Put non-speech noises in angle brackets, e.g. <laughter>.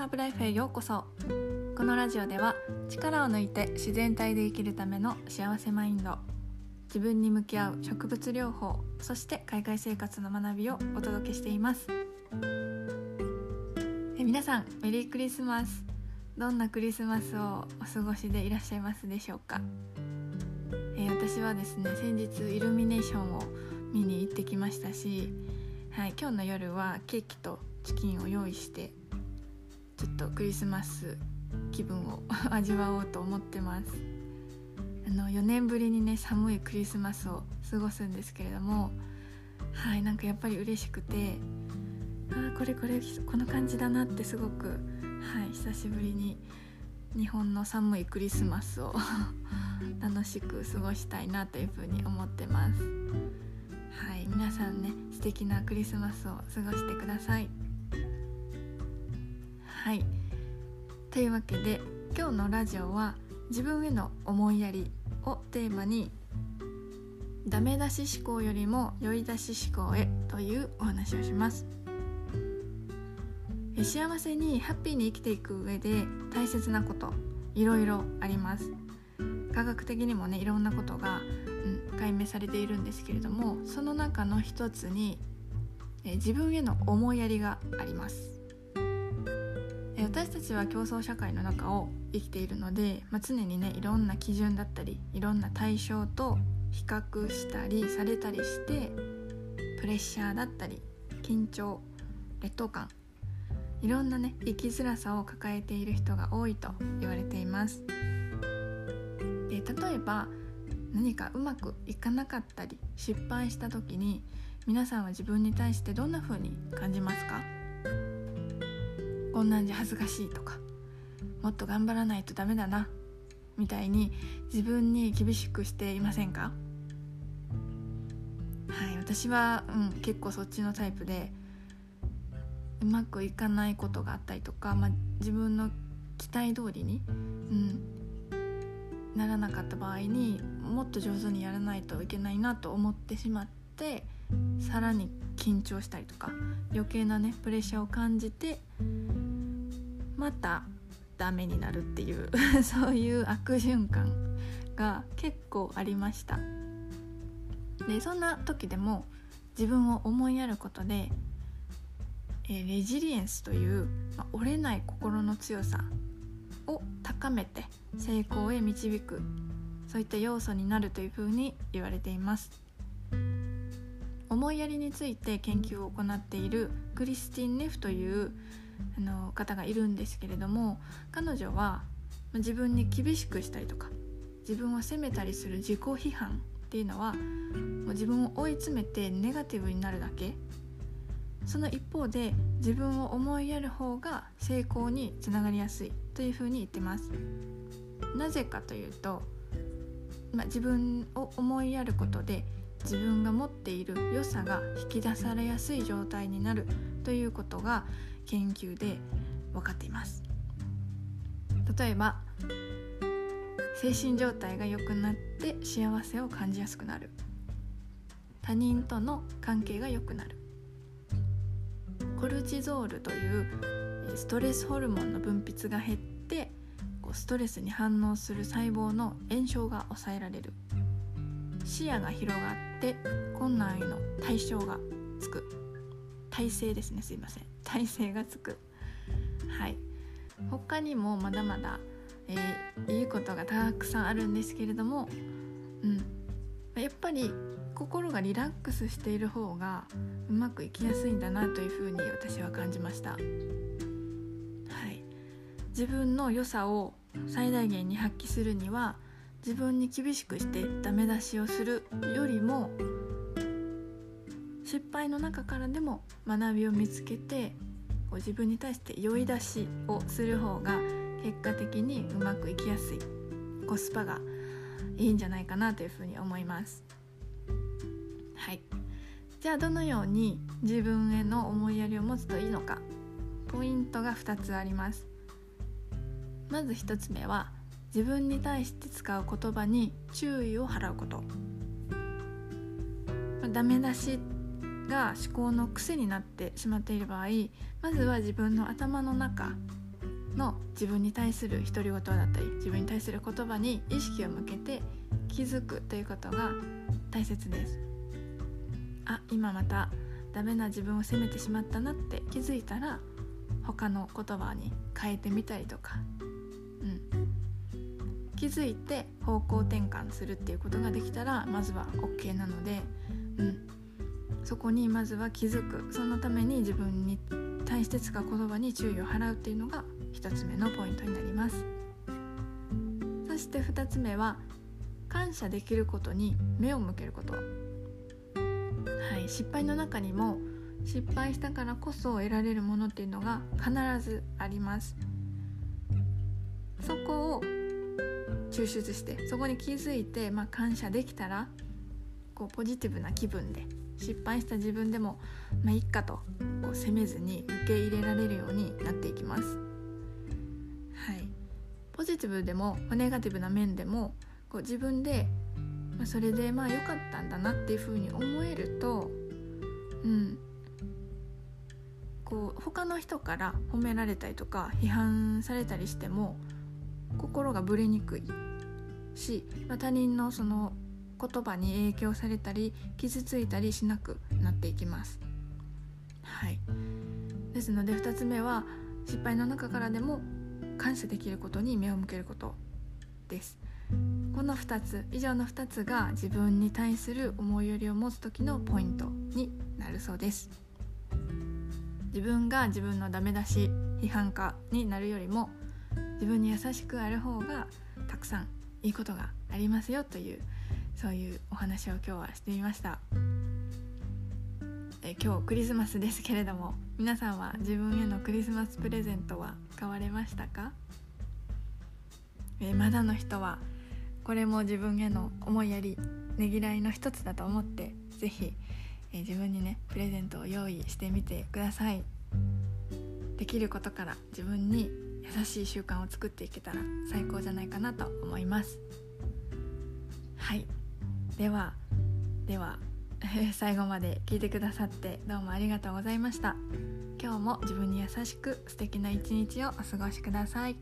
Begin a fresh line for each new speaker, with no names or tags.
ハーブライフへようこそ。このラジオでは力を抜いて自然体で生きるための幸せマインド。自分に向き合う植物療法そして海外生活の学びをお届けしています。え皆さんメリークリスマス。どんなクリスマスをお過ごしでいらっしゃいますでしょうか？え私はですね先日イルミネーションを見に行ってきましたし、はい、今日の夜はケーキとチキンを用意してちょっとクリスマス気分を <laughs> 味わおうと思ってます。あの4年ぶりにね寒いクリスマスを過ごすんですけれどもはいなんかやっぱり嬉しくてああこれこれこの感じだなってすごくはい久しぶりに日本の寒いクリスマスを <laughs> 楽しく過ごしたいなというふうに思ってます。はい皆さんね素敵なクリスマスを過ごしてください。はい。というわけで今日のラジオは自分への思いやりをテーマにダメ出し思考よりも酔い出し思考へというお話をします。幸せにハッピーに生きていく上で大切なこといろいろあります。科学的にもねいろんなことが、うん、解明されているんですけれどもその中の一つにえ自分への思いやりがあります。私たちは競争社会の中を生きているので、まあ、常にねいろんな基準だったりいろんな対象と比較したりされたりしてプレッシャーだったり緊張劣等感いろんなね生きづらさを抱えている人が多いと言われています。で例えば何かうまくいかなかったり失敗した時に皆さんは自分に対してどんな風に感じますか？こんなんじゃ恥ずかしいとかもっと頑張らないとダメだなみたいに自分に厳しくしていませんか？はい私は、うん、結構そっちのタイプでうまくいかないことがあったりとか、まあ、自分の期待通りに、うん、ならなかった場合にもっと上手にやらないといけないなと思ってしまってさらに緊張したりとか余計なねプレッシャーを感じてまたダメになるっていう <laughs> そういう悪循環が結構ありました。でそんな時でも自分を思いやることで、えー、レジリエンスという、まあ、折れない心の強さを高めて成功へ導くそういった要素になるというふうに言われています。思いやりについて研究を行っているクリスティン・ネフというあの方がいるんですけれども彼女は自分に厳しくしたりとか自分を責めたりする自己批判っていうのはもう自分を追い詰めてネガティブになるだけ。その一方で自分を思いやる方が成功につながりやすいというふうに言ってます。なぜかというと、まあ、自分を思いやることで自分が持っている良さが引き出されやすい状態になるということが研究で分かっています。例えば精神状態が良くなって幸せを感じやすくなる。他人との関係が良くなる。コルチゾールというストレスホルモンの分泌が減ってストレスに反応する細胞の炎症が抑えられる。視野が広がって困難への対象がつく。体勢ですね。すいません。体勢がつく。はい。他にもまだまだ、えー、いいことがたくさんあるんですけれども、うん、やっぱり心がリラックスしている方がうまくいきやすいんだなというふうに私は感じました。はい、自分の良さを最大限に発揮するには自分に厳しくしてダメ出しをするよりも失敗の中からでも学びを見つけてこう自分に対して酔い出しをする方が結果的にうまくいきやすいコスパがいいんじゃないかなというふうに思います。はい。じゃあどのように自分への思いやりを持つといいのか。ポイントが2つあります。まず1つ目は自分に対して使う言葉に注意を払うこと、ダメ出しが思考の癖になってしまっている場合まずは自分の頭の中の自分に対する独り言だったり自分に対する言葉に意識を向けて気づくということが大切です。あ今またダメな自分を責めてしまったなって気づいたら他の言葉に変えてみたりとか、うん、気づいて方向転換するっていうことができたらまずは OK なので、うん、そこにまずは気づく。そのために自分に対して使う言葉に注意を払うっていうのが1つ目のポイントになります。そして2つ目は感謝できることに目を向けること。はい失敗の中にも失敗したからこそ得られるものっていうのが必ずあります。そこを抽出してそこに気づいて、まあ、感謝できたらこうポジティブな気分で失敗した自分でもまあいっかとこう責めずに受け入れられるようになっていきます。はい。ポジティブでもネガティブな面でもこう自分で、まあ、それでまあ良かったんだなっていうふうに思えるとうん。こう他の人から褒められたりとか批判されたりしても心がぶれにくいし、まあ、他人のその言葉に影響されたり傷ついたりしなくなっていきます。はい、ですので2つ目は失敗の中からでも感謝できることに目を向けることです。この2つ以上の2つが自分に対する思いやりを持つ時のポイントになるそうです自分が自分のダメ出し批判家になるよりも自分に優しくある方がたくさんいいことがありますよというそういうお話を今日はしてみました。え今日クリスマスですけれども皆さんは自分へのクリスマスプレゼントは買われましたか？えまだの人はこれも自分への思いやりねぎらいの一つだと思って是非、え自分にねプレゼントを用意してみてください。できることから自分に優しい習慣を作っていけたら最高じゃないかなと思います。はい。ではでは <laughs> 最後まで聞いてくださってどうもありがとうございました。今日も自分に優しく素敵な一日をお過ごしください。